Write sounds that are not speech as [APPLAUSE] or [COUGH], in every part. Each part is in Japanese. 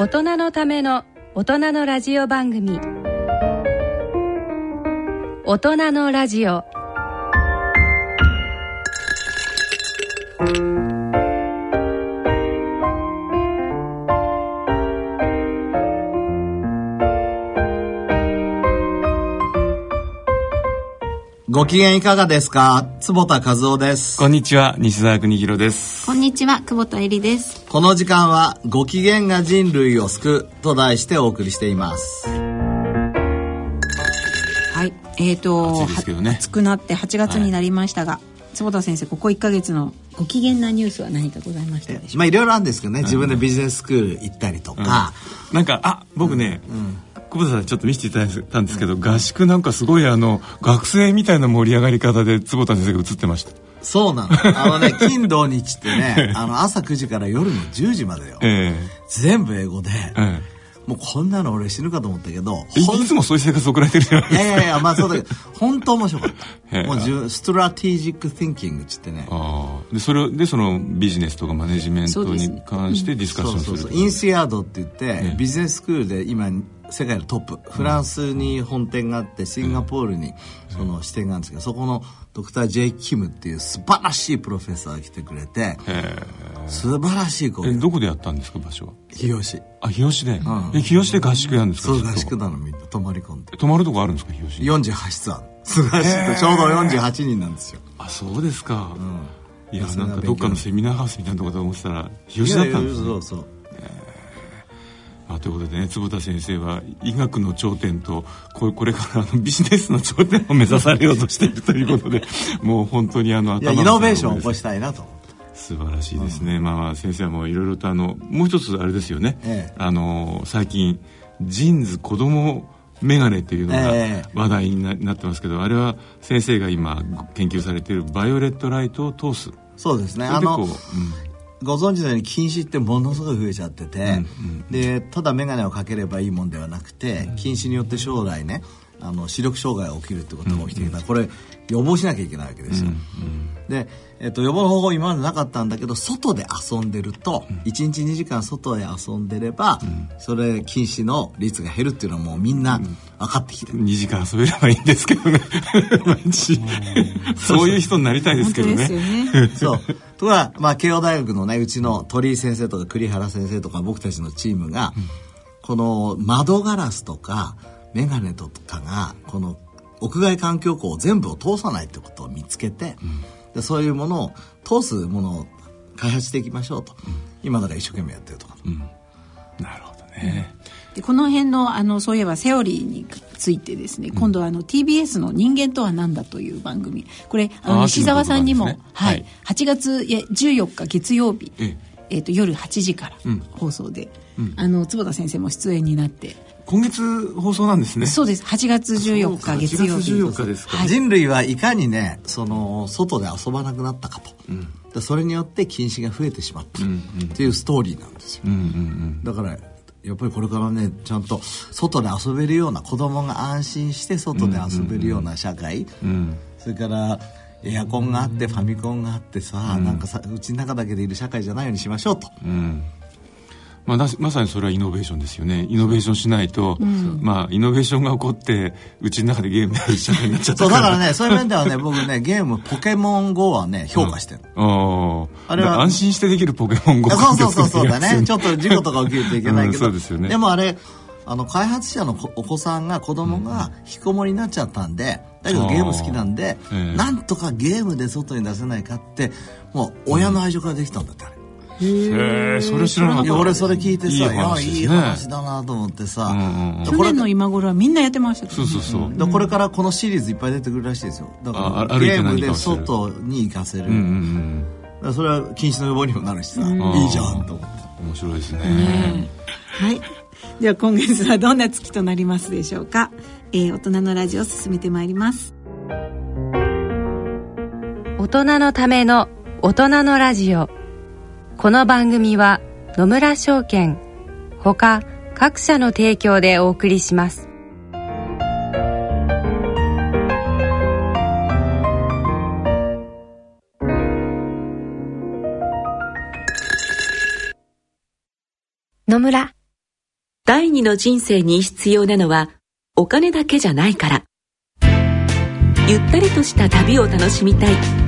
大人のための大人のラジオ番組大人のラジオご機嫌いかがですか？坪田和夫です。こんにちは、西澤邦弘です。こんにちは、久保田恵里です。この時間はご機嫌が人類を救うと題してお送りしています。はい。えっ、と、暑いですけどね。は暑くなって8月になりましたが、坪田先生、ここ1ヶ月のご機嫌なニュースは何かございましたでしょまあいろいろあるんですけどね、自分でビジネススクール行ったりとか、なんか、あ、僕ね、久保田さんにちょっと見せていただいたんですけど、合宿なんかすごいあの、学生みたいな盛り上がり方で坪田先生が映ってました。そうなの。[LAUGHS] あのね、金土日ってね、[LAUGHS] あの朝9時から夜の10時までよ。え全部英語で、ええもうこんなの俺死ぬかと思ったけど、えいつもそういう生活送られてるじゃないいですか。やいやいや、まあそうだけど、[LAUGHS] 本当面白かった。もうじゅストラテジック・ティンキングっつってね。ああでそれをでそのビジネスとかマネジメントに関してディスカッションするそうそうそうインスヤードって言って、えビジネススクールで今世界のトップフランスに本店があってシンガポールにその支店があるんですけどそこのドクター・ジェイ・キムっていう素晴らしいプロフェッサーが来てくれてえ素晴らしい子えどこでやったんですか場所は？日吉。あ日吉で、ん。え日吉で合宿やるんですかそう合宿なのみんな泊まり込んで。泊まるとこあるんですか日吉に？48室ある素晴らしい。ちょうど48人なんですよ、あそうですか、いやそれがなんかどっかのセミナーハウスみたいなとこだと思ってたら日吉だったんですね。そうそうまあ、ということでね坪田先生は医学の頂点とここれからあのビジネスの頂点を目指されようとしているということで [LAUGHS] もう本当にあのいやイのノベーションを起こししたいなと。素晴らしいですね、まあまあ先生はもういろいろとあのもう一つあれですよね、ええ。あの最近 JINS 子供メガネっていうのがええ。話題にななってますけど、あれは先生が今研究されているバイオレットライトを通す。そうですね。それでこう、あのご存知のように近視ってものすごい増えちゃってて、でただ眼鏡をかければいいもんではなくて近視によって将来ねあの視力障害が起きるってことが起きてきた、これ予防しなきゃいけないわけですよ、で、えっと予防の方法今までなかったんだけど外で遊んでると、1日2時間外で遊んでれば、それ近視の率が減るっていうのはもうみんな分かってきてる、2時間遊べればいいんですけどね。毎日。[LAUGHS] そういう人になりたいですけど本当ですよね。ね。[LAUGHS] そう。ところが、まあ、慶応大学のね、うちの鳥居先生とか栗原先生とか僕たちのチームが、この窓ガラスとかメガネとかが、この屋外環境光を全部を通さないってことを見つけて、でそういうものを通すものを開発していきましょうと。今だから一生懸命やってるとか。なるほどね、でこの辺のあのそういえばセオリーについてですね、今度はあの TBS の「人間とは何だ」という番組。これあの西澤さんにも、ね。ははい。い、8月いや14日月曜日、ええ。ー、と夜8時から放送で、あの坪田先生も出演になって、今月放送なんですね。そうです。8月14日月曜日。8月14日ですか。はい。人類はいかにね、その、外で遊ばなくなったかと。でそれによって近視が増えてしまった。っていうストーリーなんですよ。うんうんうん。だからやっぱりこれからねちゃんと外で遊べるような子供が安心して外で遊べるような社会、それからエアコンがあってファミコンがあってさ、なんかさうちの中だけでいる社会じゃないようにしましょうと、うんまあ、なまさにそれはイノベーションですよね。イノベーションしないと、まあイノベーションが起こってうちの中でゲームやる社会になっちゃったそう。だからねそういう面ではね僕ねゲームポケモン GO はね評価してる、あああれは安心してできるポケモン GO そうそうそうそうだね。ちょっっと事故とか起きるといけないけど、うんそうですよね。もあれあの開発者の子お子さんが子供が引きこもりになっちゃったんでだけどゲーム好きなんで、ええ。なんとかゲームで外に出せないかってもう親の愛情からできたんだってあれ、へえそれ知らなかった。俺それ聞いてさいい話ね。いい話だなと思ってさ、うんうん去年の今頃はみんなやってましたそうそうそう、でこれからこのシリーズいっぱい出てくるらしいですよ。だあからゲームで外に行かせる、うんうんうん。だからそれは禁止の予防にもなるしさ、ん。いいじゃんと思って。面白いですね。ねはい。では今月はどんな月となりますでしょうか。えー、大人のラジオを進めてまいります。大人のための大人のラジオこの番組は野村証券ほか各社の提供でお送りします。野村。第二の人生に必要なのはお金だけじゃないから。ゆったりとした旅を楽しみたい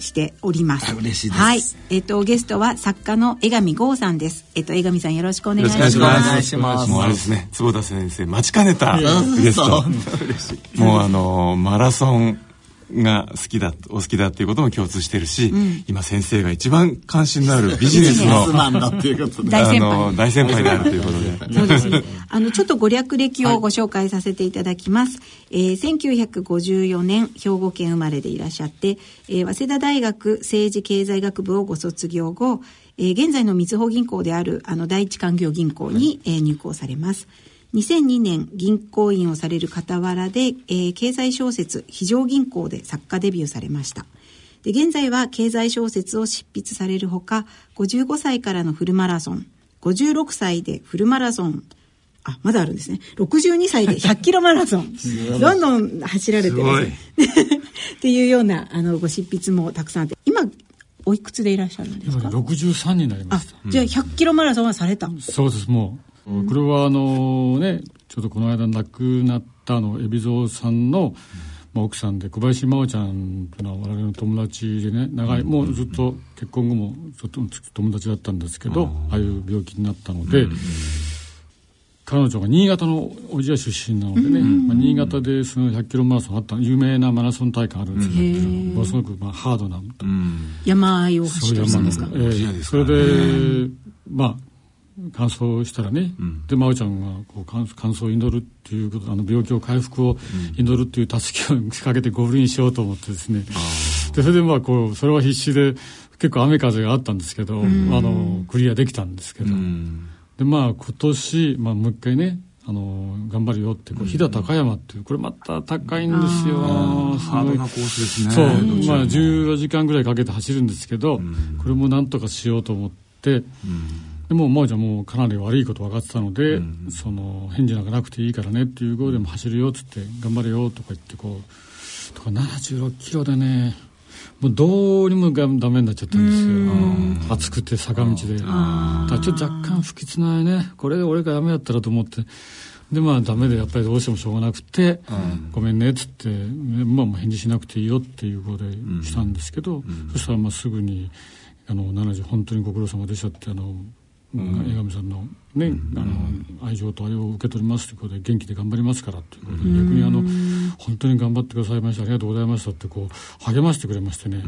しております。嬉しいです。はい、えっ、ー、とゲストは作家の江上剛さんです。えっ、ー、と江上さんよろしくお願いします。よろしくお願いします。もうあれですね、坪田先生待ちかねたゲスト。もうあのマラソンが好きだお好きだっていうことも共通してるし、うん、今先生が一番関心のあるビジネスの大先輩大先輩であるということで。そうですね。あのちょっとご略歴をご紹介させていただきます、はい、えー、1954年兵庫県生まれでいらっしゃって、えー、早稲田大学政治経済学部をご卒業後、えー、現在のみずほ銀行であるあの第一勧業銀行に、えー、入行されます2002年銀行員をされる傍らで、えー、経済小説「非常銀行」で作家デビューされましたで現在は経済小説を執筆されるほか55歳からのフルマラソン56歳でフルマラソンあ、まだあるんですね。62歳で100キロマラソン。どんどん走られてます。[LAUGHS] っていうような、あの、ご執筆もたくさんあって。今、おいくつでいらっしゃるんですか？今63になりました。じゃあ100キロマラソンはされた、そうです、もう。これはあのねちょっとこの間亡くなったの海老蔵さんの、まあ、奥さんで小林真央ちゃんというのは我々の友達でね長いもうずっと結婚後もずっと友達だったんですけどああいう病気になったので。彼女が新潟の小千谷出身なのでね、まあ、新潟でその100キロマラソンあった有名なマラソン大会あるんですけどものすごくまあハードな、山あいを走ってるんですか、えー、それでまあ乾燥したらね、うん、で真央ちゃんがこう乾燥を祈るっていうことあの病気を回復を祈るっていう助けを仕掛けてゴールインしようと思ってですね、でそれでまあこうそれは必死で結構雨風があったんですけど、あのクリアできたんですけど、でまあ今年、まあ、もう一回ねあの頑張るよってこう飛騨高山っていうこれまた高いんですよ。ハードなコースですね。そうまあ14時間ぐらいかけて走るんですけど、これもなんとかしようと思って、でも真央ちゃんもかなり悪いこと分かってたので、うん、その返事なんかなくていいからねっていうことでも走るよっつって頑張れよとか言ってこうとか76キロでねもうどうにもダメになっちゃったんですよ。暑くて坂道で。だからちょっと若干不吉なね。これで俺がダメやったらと思って。でまあダメでやっぱりどうしてもしょうがなくて、うん、ごめんねっつって、まあ、もう返事しなくていいよっていうことでしたんですけど、うん、そしたらまあすぐにあの70本当にご苦労様でしたってあの江上さんの,、ねあの愛情と愛を受け取りますということで元気で頑張りますからということで、逆にあの本当に頑張ってくださいました。ありがとうございました。ってこう励ましてくれましてね、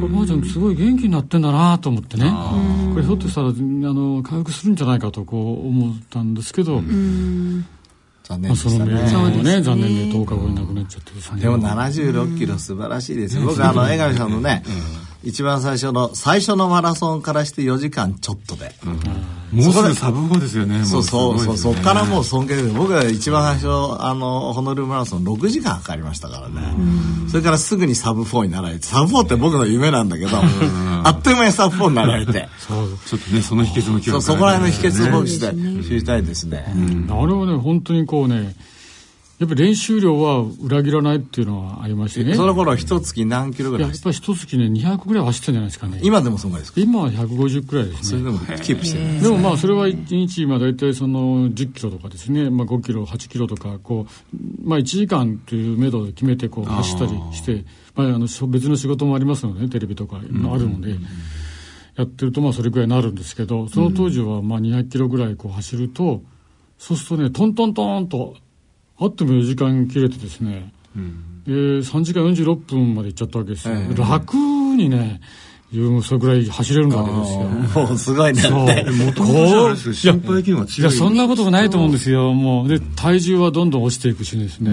こればあちゃんすごい元気になってんだなと思ってね。これひょっとしたらあの回復するんじゃないかとこう思ったんですけど。残念でしたね。そうですね。残念で10日後に亡くなっちゃってですね。でも76キロ素晴らしいですよ。僕あの江上さんのね、一番最初の最初のマラソンからして4時間ちょっとで、うん、もうすぐサブ4ですよね。そうそうそう、そっからもう尊敬です僕は一番最初あのホノルルマラソン6時間かかりましたからね、それからすぐにサブ4になられて。サブ4って僕の夢なんだけど、あっという間にサブ4になられて。[LAUGHS] そうちょっとねその秘訣も今日そそこら辺の秘訣を僕して知りたいですね、あれはね。本当にこうねやっぱり練習量は裏切らないっていうのはありましてね。その頃一月何キロぐらいやっぱり一月ね、200ぐらい走ってんじゃないですかね。今でもそのぐらいですか？今は150くらいですね。それでもキープしてるでもまあそれは1日今大体その10キロとかですね、まあ5キロ、8キロとか、こう、まあ1時間という目処で決めてこう走ったりして、まああの別の仕事もありますのでね、テレビとかあるので。やってるとまあそれくらいになるんですけどその当時はまあ200キロぐらいこう走るとそうするとねトントントンとあっても4時間切れてですね、で3時間46分まで行っちゃったわけですよ、楽にねいうそれぐらい走れるわけですよ。もうすごいね。そうってもともと心肺機能がい強い。や、そんなことがないと思うんですよ。もう。で、体重はどんどん落ちていくしですね。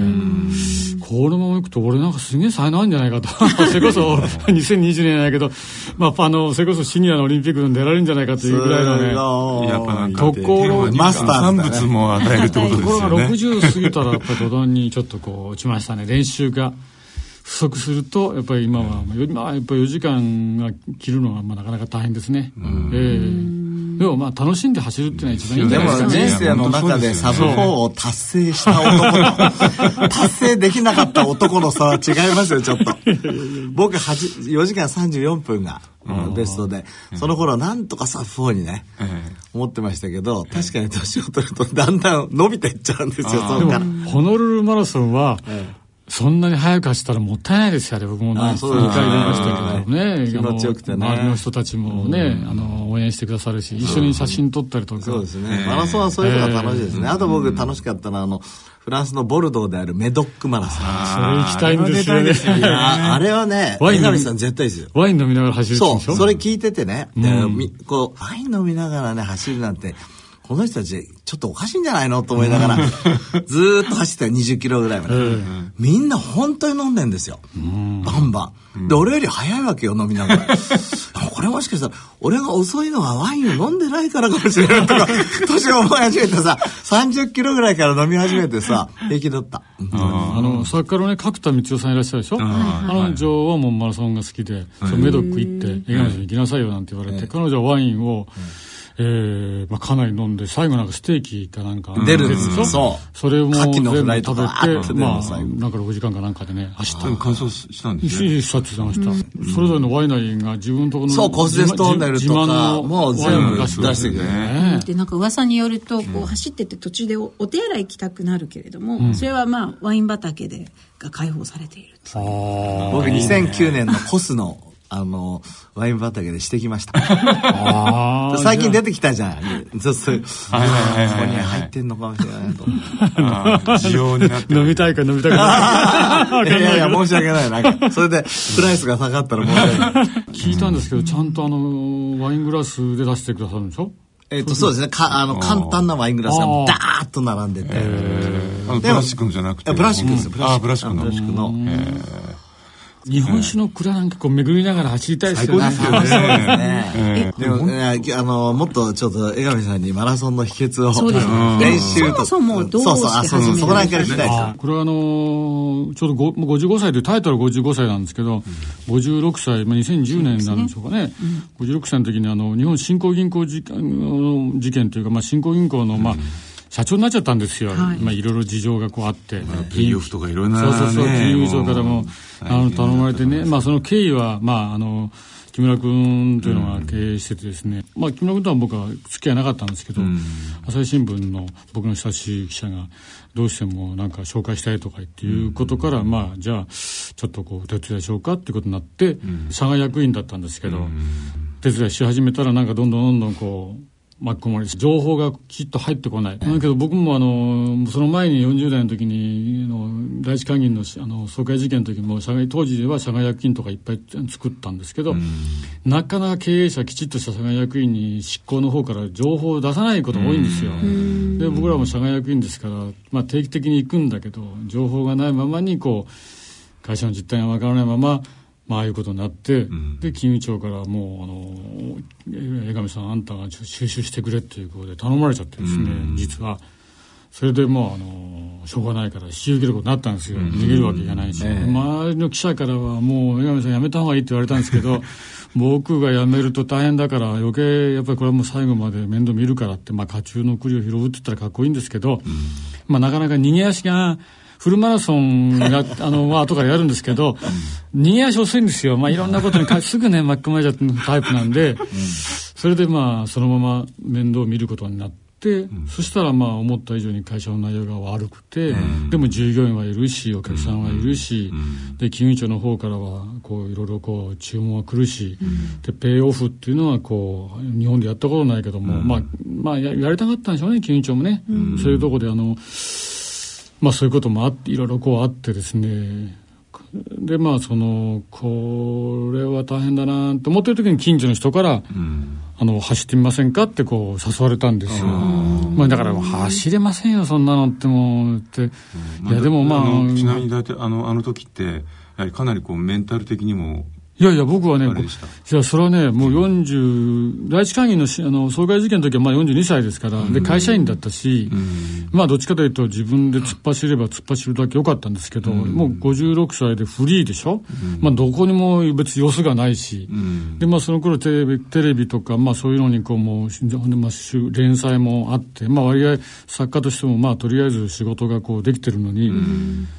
このままいくと、俺なんかすげえ才能あるんじゃないかと。[LAUGHS] それこそ、2020年やけど、まあ、あの、それこそシニアのオリンピックに出られるんじゃないかというぐらいのね。やっぱなんか、ところマスター産物も与えるってことところがですよね。[LAUGHS] 60過ぎたら、やっぱり途端にちょっとこう、落ちましたね。練習が。不足すると、やっぱり今は、まあ、やっぱり4時間が切るのは、まあ、なかなか大変ですね。ええ。でもまあ、楽しんで走るっていうのは一番いいんじでもゃないですかね。人生の中でサブ4を達成した男と、[LAUGHS] 達成できなかった男の差は違いますよ、ちょっと。[LAUGHS] 僕8、4時間34分がベストで、その頃なんとかサブ4にね、思ってましたけど、確かに年を取るとだんだん伸びていっちゃうんですよ、そでこから。も、ホノルルマラソンは、そんなに速く走ったらもったいないですよ、あれ僕も何回出ましたけどね。気持ちよくてね周りの人たちもね、あの、応援してくださるし、一緒に写真撮ったりとか。そうですね。マラソンはそういうのが楽しいですね。あと僕楽しかったのは、あの、フランスのボルドーであるメドックマラソン。それ行きたいんですよね。あれはね、ワイン江上さん絶対ですよ。ワイン飲みながら走るそう、でしょ？それ聞いててね、こう、ワイン飲みながらね、走るなんて、この人たち、ちょっとおかしいんじゃないのと思いながら、ずーっと走ってたよ20キロぐらいまで。みんな本当に飲んでんですよ。バンバン。で、俺より早いわけよ、飲みながら。[LAUGHS] これもしかしたら、俺が遅いのはワインを飲んでないからかもしれないとか、[LAUGHS] 年を思い始めてさ、30キロぐらいから飲み始めてさ、平気だった。あの、作家のね、角田光代さんいらっしゃるでしょ？あの女はもうマラソンが好きで、メドック行って、江上さんに行きなさいよなんて言われて、彼女はワインを、えーまあ、かなり飲んで、最後なんかステーキかなんか出るんでですよそうそれも全部食べて、まあ、なんか6時間かなんかでね、走ったで。も完走したんですね。一したって言ってました。それぞれのワイナリーが自分のところのそうコスデストンネルとか自慢のもう全部出してくれる出してくれるねでなんか噂によるとこう走ってて途中でおお手洗い行きたくなるけれども、それはまあワイン畑でが開放されていると僕2009年のコスの、あの、ワイン畑でしてきました。[LAUGHS] 最近出てきたじゃん。そうそう。こはいはいはいこに入ってんのかもしれないと思って。あー需要になってる。飲みたいか飲みたくない [LAUGHS] いやいやいや、申し訳ない。なんか、それで、プライスが下がったら申し訳ない。聞いたんですけど、ちゃんとあの、ワイングラスで出してくださるんでしょ？えっと、そうですね。か、あの、簡単なワイングラスがダーッと並んでて。プラスチックのじゃなくて。あプラスチックですよプラスチックの。日本酒の蔵なんかこう巡りながら走りたいですよね。最高ですよね。えでも、ね、あの、もっとちょっと、江上さんにマラソンの秘訣を。そうですねん練習と。そもそもどうしてそうそう、あ、そうそう、始めそこら辺から聞きたいですあこれはあのーちょうどごもう55歳でタイトルは55歳なんですけど、56歳、まあ、2010年になるんでしょうかね、56歳の時にあの日本新興銀行事事件というか、まあ、新興銀行の、まあ社長になっちゃったんですよ、はい。いまあ、いろいろ事情がこうあって、ペイオフとかいろんなそうそうそう、ね金融庁からもあの頼まれてね、まあ、その経緯は、まあ、あの木村君というのが経営しててですね、まあ、木村君とは僕は付き合いなかったんですけど、朝日新聞の僕の親しい記者がどうしてもなんか紹介したいとかっていうことから、まあじゃあちょっとこうお手伝いしようかっていうことになって、佐賀役員だったんですけど、手伝いし始めたらなんかどんどんどんどんこう巻き込まれて情報がきちっと入ってこない。だけど僕もあの、その前に40代の時に、あの第一会議のあの総会事件の時も、社外当時では社外役員とかいっぱい作ったんですけど、なかなか経営者きちっとした社外役員に執行の方から情報を出さないことが多いんですよ。で、僕らも社外役員ですから、まあ定期的に行くんだけど、情報がないままにこう、会社の実態がわからないまま、まあ、ああいうことになって、で金融庁からもうあの江上さんあんたが収集してくれっていうことで頼まれちゃってですね、実は。それでもうあのしょうがないから引き受けることになったんですよ、逃げるわけいかないし、周りの記者からはもう江上さんやめた方がいいって言われたんですけど [LAUGHS] 僕が辞めると大変だから余計やっぱりこれはもう最後まで面倒見るからって、まあ、家中の栗を拾うって言ったらかっこいいんですけど、まあ、なかなか逃げ足がフルマラソンが、[LAUGHS] あの、まあ、後からやるんですけど、逃げ足遅いんですよ。まあ、いろんなことにかすぐね、巻き込まれちゃうタイプなんで、それでまあ、そのまま面倒を見ることになっって、そしたらまあ思った以上に会社の内容が悪くて、でも従業員はいるしお客さんはいるし、で金融庁の方からはこういろいろこう注文が来るし、でペイオフっていうのはこう日本でやったことないけども、まあまあややりたかったんでしょうね金融庁もね、そういうところであのまあそういうこともあっていろいろこうあってですね。でまあそのこれは大変だなと思ってる時に近所の人から、あの走ってみませんかってこう誘われたんですよ。まあだから走れませんよそんなのってもうって、いやでもまあのちなみにだってあのあの時ってやはりかなりこうメンタル的にもいやいや、僕はね、いや、それはね、もう40、第一会議のしあの総会事件の時はまあ42歳ですから、で、会社員だったし、まあ、どっちかというと自分で突っ走れば突っ走るだけ良かったんですけど、もう56歳でフリーでしょ、まあ、どこにも別に様子がないし、で、まあ、その頃テレビ、テレビとか、まあ、そういうのにこう、もう、でまあ、週連載もあって、まあ、割合作家としても、まあ、とりあえず仕事がこう、できてるのに、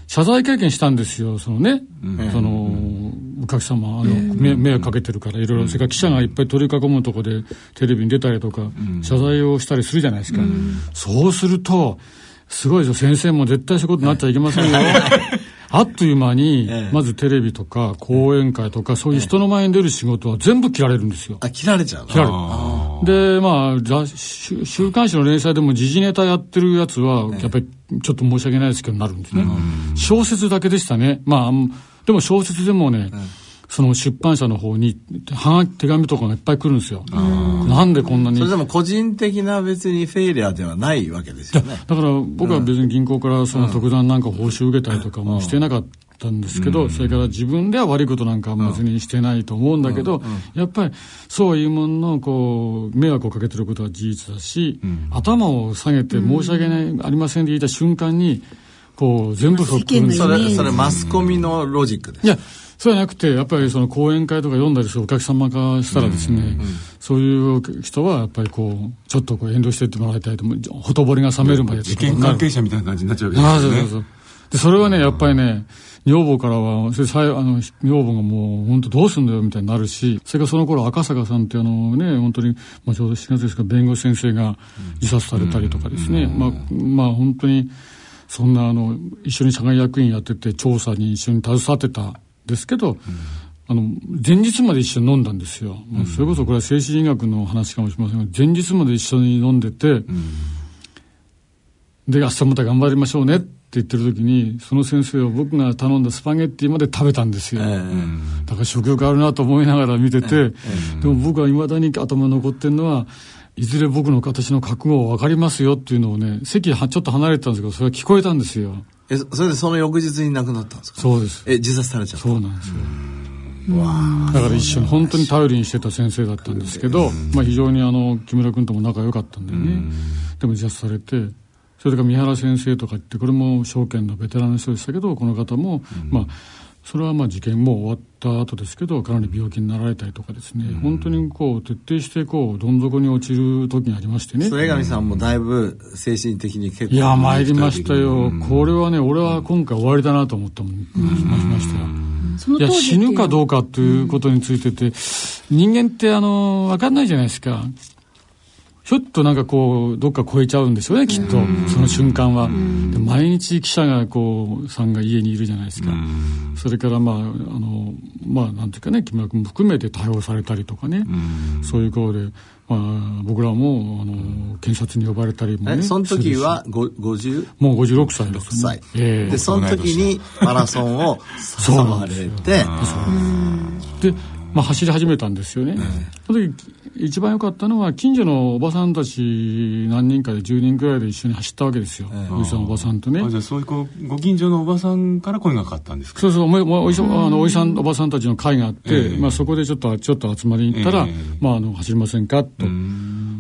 謝罪会見したんですよ、そのね、その、お客様、あの、迷迷惑かけてるから、いろいろ、それから記者がいっぱい取り囲むとこで、テレビに出たりとか、謝罪をしたりするじゃないですか。そうすると、すごいですよ、先生も絶対そういうことになっちゃいけませんよ。[LAUGHS] あっという間に、まずテレビとか講演会とか、そういう人の前に出る仕事は全部切られるんですよ。あ、切られちゃうの切られる。で、まあ、週刊誌の連載でも時事ネタやってるやつは、やっぱりちょっと申し訳ないですけど、なるんですね。小説だけでしたね。まあ、でも小説でもね、その出版社の方に、はが手紙とかがいっぱい来るんですよ。なんでこんなに。それでも個人的な別にフェイリアではないわけですよね。だから僕は別に銀行からその特段なんか報酬受けたりとかもしてなかったんですけど、それから自分では悪いことなんか別にしてないと思うんだけど、やっぱりそういうもののこう迷惑をかけてることは事実だし、頭を下げて申し訳ない、ありませんで言った瞬間に、こう全部世間のイメそれ、それマスコミのロジックです。いや、そうじゃなくて、やっぱりその講演会とか読んだりするお客様からしたらですね、そういう人はやっぱりこう、ちょっとこう遠慮してってもらいたいと思う、ほとぼりが冷めるまで事件関係者みたいな感じになっちゃうわけですよね。そうそうそう。で、それはね、やっぱりね、女房からは、それさいあの、女房がもう、本当どうすんだよ、みたいになるし、それからその頃、赤坂さんってあのね、本当に、まあ、ちょうど4月ですけど、弁護士先生が自殺されたりとかですね、まあ、まあ、本当に、そんな、あの、一緒に社外役員やってて、調査に一緒に携わってたんですけど、あの、前日まで一緒に飲んだんですよ。まあそれこそこれは精神医学の話かもしれませんが、前日まで一緒に飲んでて、で、明日また頑張りましょうねって言ってる時に、その先生は僕が頼んだスパゲッティまで食べたんですよ。だから食欲あるなと思いながら見てて、でも僕は未だに頭に残ってるのは、いずれ僕の形の覚悟分かりますよっていうのをね、席はちょっと離れてたんですけど、それは聞こえたんですよ。え、そそれでその翌日に亡くなったんですか？そうです。え、自殺されちゃった？そうなんですよ。だから一緒に本当に頼りにしてた先生だったんですけど、まあ非常にあの、木村君とも仲良かったんだよね。でも自殺されて、それから三原先生とかって、これも証券のベテランの人でしたけど、この方も、まあ、それはまあ事件も終わった後ですけど、かなり病気になられたりとかですね、本当にこう、徹底してこう、どん底に落ちる時がありましてね。それ江上さんもだいぶ精神的に結構。いや、参りましたよ。これはね、俺は今回終わりだなと思ってましたよ。いや、死ぬかどうかということについてて、人間ってあの、わかんないじゃないですか。ひょっとなんかこう、どっか超えちゃうんでしょうね、きっと。その瞬間は。で毎日記者がこう、さんが家にいるじゃないですか。それからまあ、あの、まあ、なんていうかね、木村君も含めて逮捕されたりとかね。そういうことで、まあ、僕らも、あの、検察に呼ばれたりもね。え、その時はご50もう56歳です、6歳。ええで、その時にマラソンを [LAUGHS] 誘われて、で、まあ、走り始めたんですよね。その時一番良かったのは近所のおばさんたち何人かで10人くらいで一緒に走ったわけですよ、おじさんおばさんとね。あじゃあそういうご近所のおばさんから声がかかったんですか？そうそうおもおおじさんあのおじさんおばさんたちの会があって、まあ、そこでちょっとちょっと集まりに行ったら、ええ。まあ、あの走りませんか？と。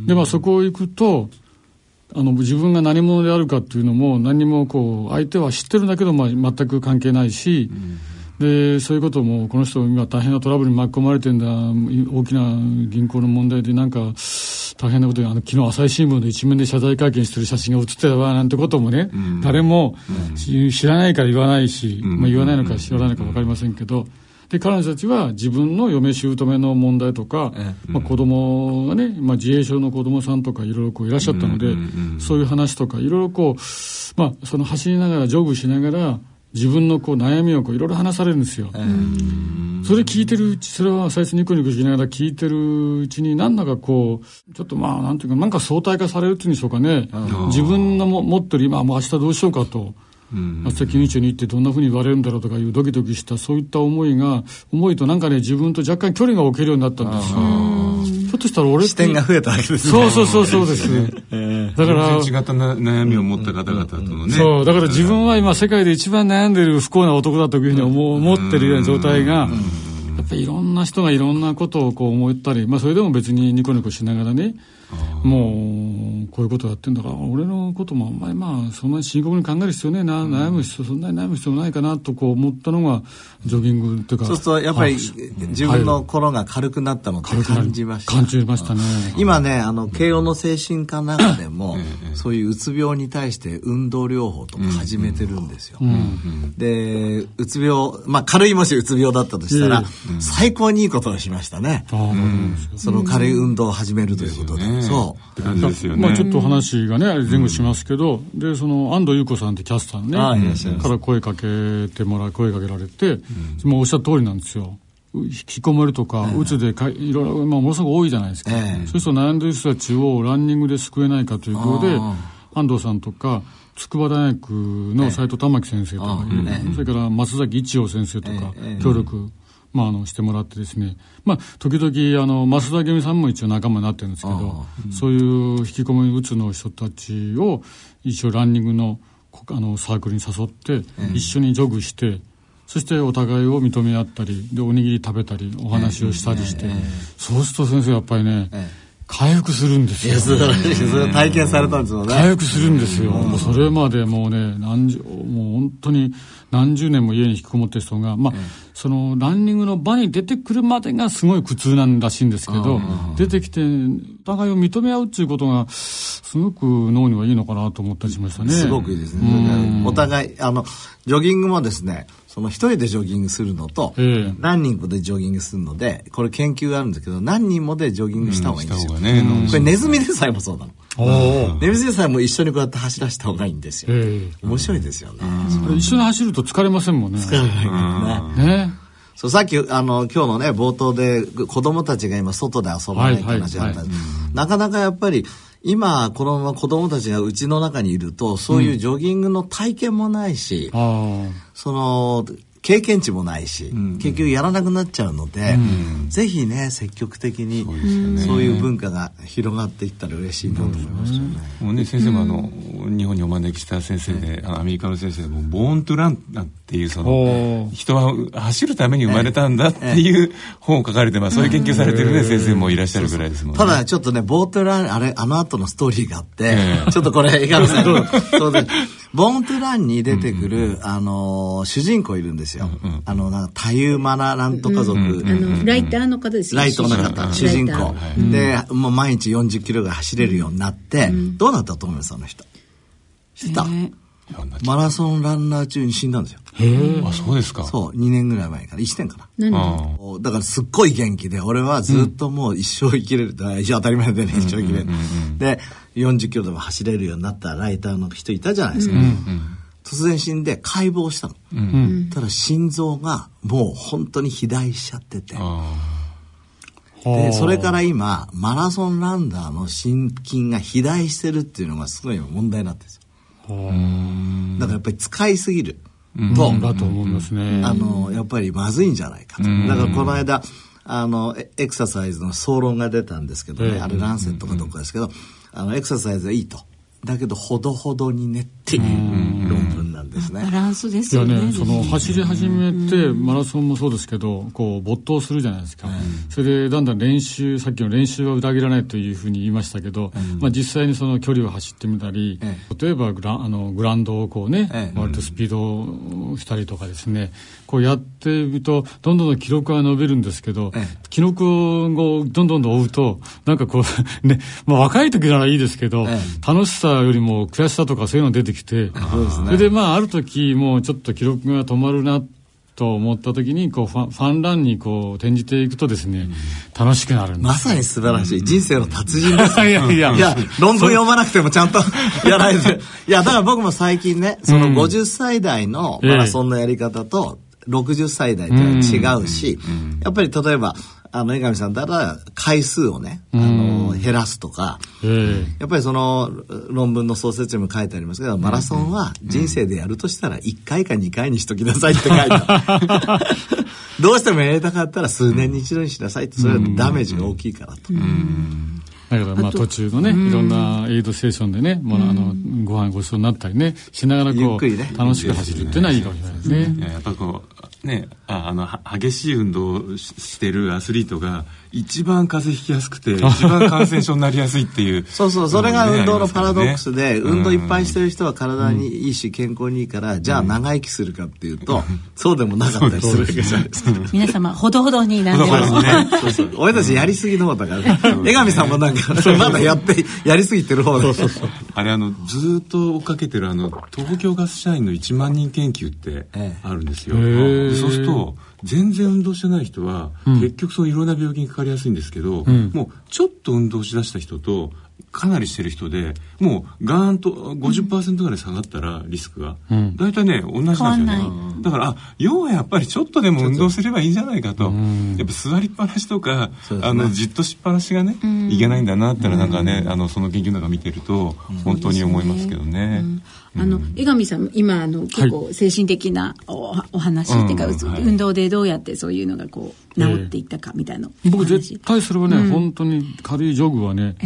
で、まあ、そこ行くとあの自分が何者であるかっていうのも何もこう相手は知ってるんだけど、まあ、全く関係ないし、でそういうこともこの人今大変なトラブルに巻き込まれてんだ。大きな銀行の問題でなんか大変なことにあの昨日朝日新聞で一面で謝罪会見してる写真が写ってたわなんてこともね、誰もし知らないから言わないし、まあ、言わないのか知らないのか分かりませんけど。で彼女たちは自分の嫁姑の問題とか、まあ、子供がね、まあ、自閉症の子供さんとかいろいろこういらっしゃったので、そういう話とかいろいろこう、まあ、その走りながらジョグしながら自分のこう悩みをこういろいろ話されるんですよ。それ聞いてるうち、それは最初ニコニコしながら聞いてるうちに、なんだかこう、ちょっとまあ、なんていうか、なんか相対化されるっていうんでしょうかね。自分のも持ってる今、もう明日どうしようかと。明日金日に行ってどんなふうに言われるんだろうとかいうドキドキしたそういった思いが思いとなんかね自分と若干距離が置けるようになったんですよひょっとしたら俺視点が増えたわけですね。そうそうそうそうですね、えー、だから全然違ったな悩みを持った方々とのね。そう。だから自分は今世界で一番悩んでる不幸な男だというふうに思思ってるような状態がやっぱりいろんな人がいろんなことをこう思ったり、まあ、それでも別にニコニコしながらねもうこういうことやってんだから俺のこともあんまりまあそんなに深刻に考える必要ねえな、うん、悩む必要そんなに悩む必要ないかなとこう思ったのがジョギングっていうか。そうするとやっぱり自分の心が軽くなったのって感じました、感じましたね。今ねあの慶応の精神科の中でもそういううつ病に対して運動療法とか始めてるんですよ、うん。うん、でうつ病まあ軽いもしうつ病だったとしたら、最高にいいことをしましたね、その軽い運動を始めるということで、そう。感じですよね。まあちょっと話がね、前後しますけど、うん、で、その安藤優子さんってキャスターね、から声かけてもらう、声かけられて、うん、もうおっしゃる通りなんですよ。引きこもるとか、うつでかいろいろ、まあ、ものすごく多いじゃないですか。えー、そうすると悩んでる人たちをランニングで救えないかということで、安藤さんとか、筑波大学の斎藤玉樹先生とか、えー、それから松崎一葉先生とか、協力まあ、あのしてもらってですね、まあ、時々あの増田明美さんも一応仲間になってるんですけど、うん、そういう引きこもりうつの人たちを一応ランニングのあのサークルに誘って、一緒にジョグして、そしてお互いを認め合ったりでおにぎり食べたりお話をしたりして、そうすると先生やっぱりね、回復するんですよ、ね。素晴らしい。それ体験されたんですよね。回復するんですよ。もうそれまでもうね、何十、もう本当に何十年も家に引きこもってる人が、まあ、そのランニングの場に出てくるまでがすごい苦痛なんらしいんですけど、出てきて、お互いを認め合うっていうことが、すごく脳にはいいのかなと思ったりしましたね。すごくいいですね。お互い、あの、ジョギングもですね、その一人でジョギングするのと、何人もでジョギングするので、これ研究があるんですけど、何人もでジョギングした方がいいんですよ。うんね、これネズミでさえもそうなの。ネズミでさえも一緒にこうやって走らせた方がいいんですよ。面白いですよね。一緒に走ると疲れませんもんね。疲れないからね。ね。そうさっきあの今日のね冒頭で子供たちが今外で遊ばないって話あったんです、なかなかやっぱり今このまま子供たちがうちの中にいるとそういうジョギングの体験もないし、うん、その経験値もないし、うん、結局やらなくなっちゃうので、うん、ぜひね積極的にそう,、いう文化が広がっていったら嬉しいなと思いますよね。もうね先生もあの、日本にお招きした先生で、アメリカの先生でもボーントゥランっていうその人は走るために生まれたんだっていう本を書かれてます。そういう研究されてるね、先生もいらっしゃるぐらいですもんね。ただちょっとねボートゥランあれあの後のストーリーがあって、ちょっとこれ江上さん [LAUGHS] そうでボーントゥランに出てくる、あの主人公いるんですよ。あのなんかたゆまななんとか族、あのライターの方ですよ。ライトの方、主人公。でもう毎日40キロぐらい走れるようになって、どうなったと思いますあの人？知った、マラソンランナー中に死んだんですよ。へあ、そうですか。そう、2年ぐらい前から、1年かな。何だからすっごい元気で、俺はずっともう一生生きれる、一生当たり前でね、一生生きれる。で、40キロでも走れるようになったライターの人いたじゃないですか。突然死んで解剖したの。ただ心臓がもう本当に肥大しちゃってて。で、それから今、マラソンランナーの心筋が肥大してるっていうのがすごい問題になってるんですよ。だからやっぱり使いすぎる。と、だと思いますね。あの、やっぱりまずいんじゃないかと。だからこの間、あの、エクササイズの総論が出たんですけどね、あれランセットかどっかですけど、あの、エクササイズはいいと。だけどほどほどにねっていう論文なん。ですね。バランスですよね。いやね、その走り始めて、マラソンもそうですけど、こう没頭するじゃないですか。それでだんだん練習、さっきの練習は裏切らないというふうに言いましたけど、まあ実際にその距離を走ってみたり、例えばグラあのグラウンドをこうね、割とスピードしたりとかですね、こうやってみると、どんどん記録は伸びるんですけど、記録をどんどん追うと、なんかこう、[LAUGHS] ね、まあ若い時ならいいですけど、楽しさよりも悔しさとかそういうの出てきて、それでまあある時もうちょっと記録が止まるなと思った時にこうファンファンランにこう転じていくとですね、楽しくなるんですまさに素晴らしい。人生の達人です。[LAUGHS] いやいや。いや、論文読まなくてもちゃんとやられて。[LAUGHS] いや、だから僕も最近ね、その50歳代のマラソンのやり方と、60歳代というのは違うし、やっぱり例えば、あの、江上さんだったら回数をね、あの、減らすとか、えやっぱりその論文の創設にも書いてありますけど、マラソンは人生でやるとしたら1回か2回にしときなさいって書いてある。[LAUGHS] どうしてもやりたかったら数年に一度にしなさいって、それはダメージが大きいからと。だからまあ途中のね、いろんなエイドステーションでね、もうあの、ご飯ごちそうになったりね、しながらこゆっくりね。う、楽しく走るっていうのはいいかもしれないですね。やっぱこうねああの激しい運動をしてるアスリートが一番風邪ひきやすくて一番感染症になりやすいっていう。[LAUGHS] そうそう、それが運動のパラドックスで、運動いっぱいしてる人は体にいいし、健康にいいから、じゃあ長生きするかっていうと、そうでもなかったりする。わけじゃないですか。皆様、ほどほどになんでほどほどにね。そうそう。俺たちやりすぎの方だから。江上さんもなんか、まだやって、やりすぎてる方だ。あれあのずーっと追っかけてるあの東京ガス社員の1万人研究ってええ。あるんですよ、へえ。でそうすると全然運動してない人は、結局そういろんな病気にかかりやすいんですけど、もうちょっと運動しだした人とかなりしてる人でもうガーンと50%ぐらい下がったらリスクが、大体ね同じなんですよね。だからあ要はやっぱりちょっとでも運動すればいいんじゃないかと、やっぱ座りっぱなしとか、ね。あのじっとしっぱなしがね、いけないんだなってのはなんかね、あのその研究なんか見てると本当に思いますけどね。あの、江上さん、今、あの、結構精神的なおお話っていうか、うん。はい。運動でどうやってそういうのがこう、治っていったかみたいな。僕絶対それはね、本当に軽いジョグはね、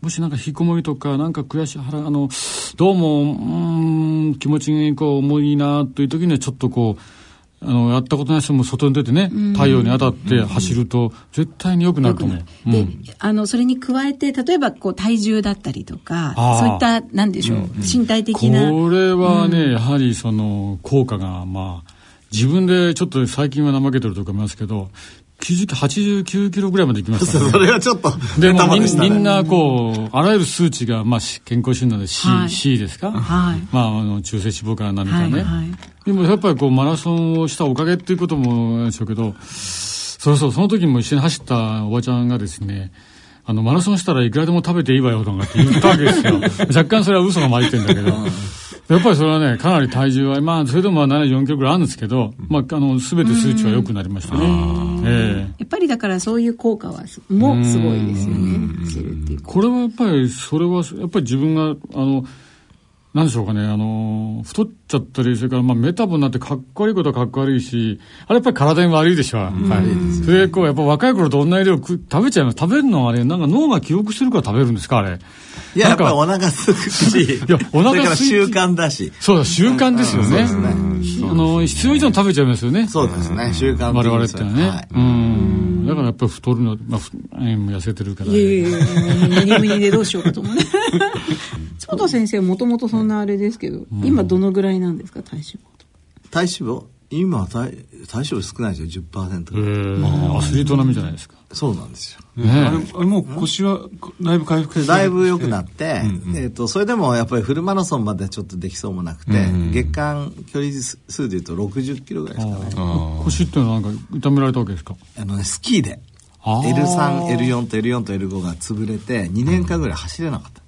もしなんか引きこもりとか、なんか悔しい腹、あの、どうも、うーん、気持ちにこう重いなという時にはちょっとこう、あの、やったことない人も外に出てね、太陽に当たって走ると、絶対に良くなると思う。うでん、あの、それに加えて、例えば、こう、体重だったりとかそういった、なんでしょう、身体的な。これはね、やはりその効果がまあ自分でちょっと最近は怠けてるとか思いますけど90 89キロぐらいまでいきましたね。[LAUGHS] それはちょっと、でもみんなこうあらゆる数値が、まあ、し健康診断で C,、はい。C ですか、はい。まあ、あの中性脂肪から何かね、はいはい。でもやっぱりこうマラソンをしたおかげっていうこともでしょうけどそうそうその時も一緒に走ったおばちゃんがですねあのマラソンしたらいくらでも食べていいわよとかって言ったわけですよ。[LAUGHS] 若干それは嘘が混じってるんだけどやっぱりそれはねかなり体重はまあそれでもまあ74キロぐらいあるんですけど、まあ、あの全て数値は良くなりましたね。ええ。やっぱりだからそういう効果はす、もすごいですよね。走るっていう。これはやっぱり、それは、やっぱり自分が、あの、なんでしょうかね、あの、太っちゃったり、それから、まあ、メタボになってかっこ悪いことはかっこ悪いし、あれやっぱり体に悪いでしょ、やっぱり。それで、こう、やっぱ若い頃と同じ量食食べちゃいます。食べるのはあれ、なんか脳が記憶してるから食べるんですか、あれ。いや、やっぱりなんかお腹すくし、[LAUGHS] いやお腹それから空い習慣だし。そうだ、習慣ですよね。そうですねあの、必要以上に食べちゃいますよね。そうですね、習慣我々ってのはね。はいうん。だからやっぱり太るの、まあ、ふえー痩せてるから。いやいやいや、ムニムニでどうしようかと思うね。[LAUGHS] 坪田先生もともとそんなあれですけど、今どのぐらいなんですか、体脂肪。体脂肪？今体、体脂肪少ないですよ、10%えぐらい。ー。アスリート並みじゃないですか。そうなんですよ。ねあれあれもう腰はだいぶ回復してだいぶ良くなって、うん。うんえっ、と、それでもやっぱりフルマラソンまでちょっとできそうもなくて、うん。月間距離数で言うと60キロぐらいですかね。あ腰っていうのはなんか痛められたわけですか？あのね、スキーで、あー。L3、L4 と L4 と L5 が潰れて、2年間ぐらい走れなかった。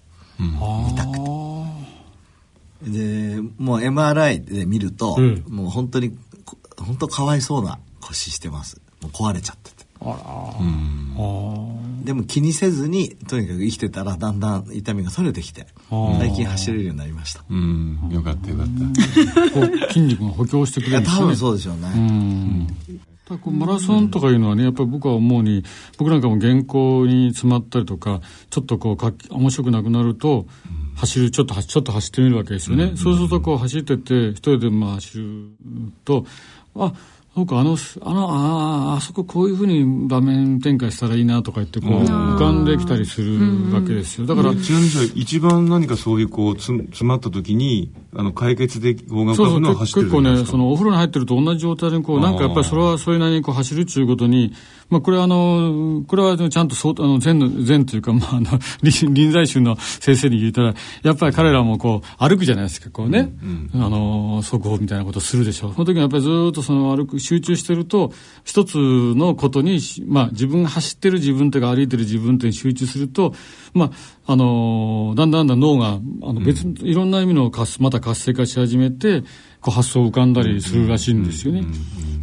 で、もう MRI で見ると、うん。もう本当に、こ本当かわいそうな腰してます。もう壊れちゃってて。でも気にせずに、とにかく生きてたらだんだん痛みが取れてきて、ー。最近走れるようになりました。ーうん。よかったよかった。こう筋肉が補強してくれるんですよね。多分そうでしょうね。こうマラソンとかいうのはね、やっぱり僕は思うに、僕なんかも原稿に詰まったりとか、ちょっとこう書き、面白くなくなると、走る、ちょっと走、ちょっと走ってみるわけですよね。そうするとこう走ってて、一人でまあ走ると、あ、そうか、あの、あの、ああ、あそここういうふうに場面展開したらいいなとか言って、こう、浮かんできたりするわけですよ。だから、ちなみに一番何かそういうこうつ詰まった時にあの解決で方が浮そうそうかぶのは走って結構ねる時ですか？そのお風呂に入ってると同じ状態でこうなんかやっぱりそれはそれなりにこう走るっていうことにまあ、これはあの、これはちゃんとそう、あの、前の、前というか、まあ、あの、[LAUGHS] 臨臨済宗の先生に言ったら、やっぱり彼らもこう、歩くじゃないですか、こうね、あの、速報みたいなことをするでしょ。う。その時にやっぱりずっとその歩く、集中してると、一つのことに、まあ、自分が走ってる自分というか歩いてる自分というに集中すると、まあ、あの、だんだんだん脳が、あの、別、いろんな意味の活、また活性化し始めて、発想浮かんだりするらしいんですよね。